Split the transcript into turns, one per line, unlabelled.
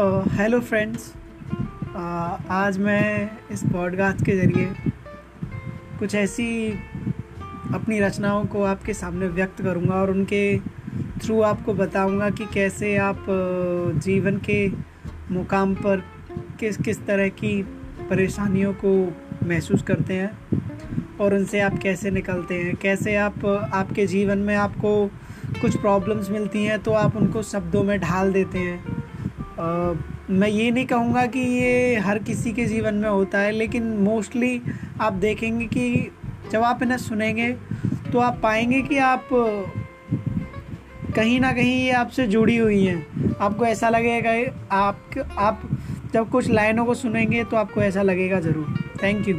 Hello friends आज मैं इस पॉडकास्ट के ज़रिए कुछ ऐसी अपनी रचनाओं को आपके सामने व्यक्त करूँगा और उनके थ्रू आपको बताऊँगा कि कैसे आप uh, जीवन के मुकाम पर किस किस तरह की परेशानियों को महसूस करते हैं और उनसे आप कैसे निकलते हैं। कैसे आप आपके जीवन में आपको कुछ प्रॉब्लम्स मिलती हैं तो आप उनको शब्दों में ढाल देते हैं। आ, मैं ये नहीं कहूँगा कि ये हर किसी के जीवन में होता है लेकिन मोस्टली आप देखेंगे कि जब आप इन्हें सुनेंगे तो आप पाएँगे कि आप कहीं ना कहीं ये आपसे जुड़ी हुई हैं। आपको ऐसा लगेगा आप आप जब कुछ लाइनों को सुनेंगे तो आपको ऐसा लगेगा ज़रूर। Thank you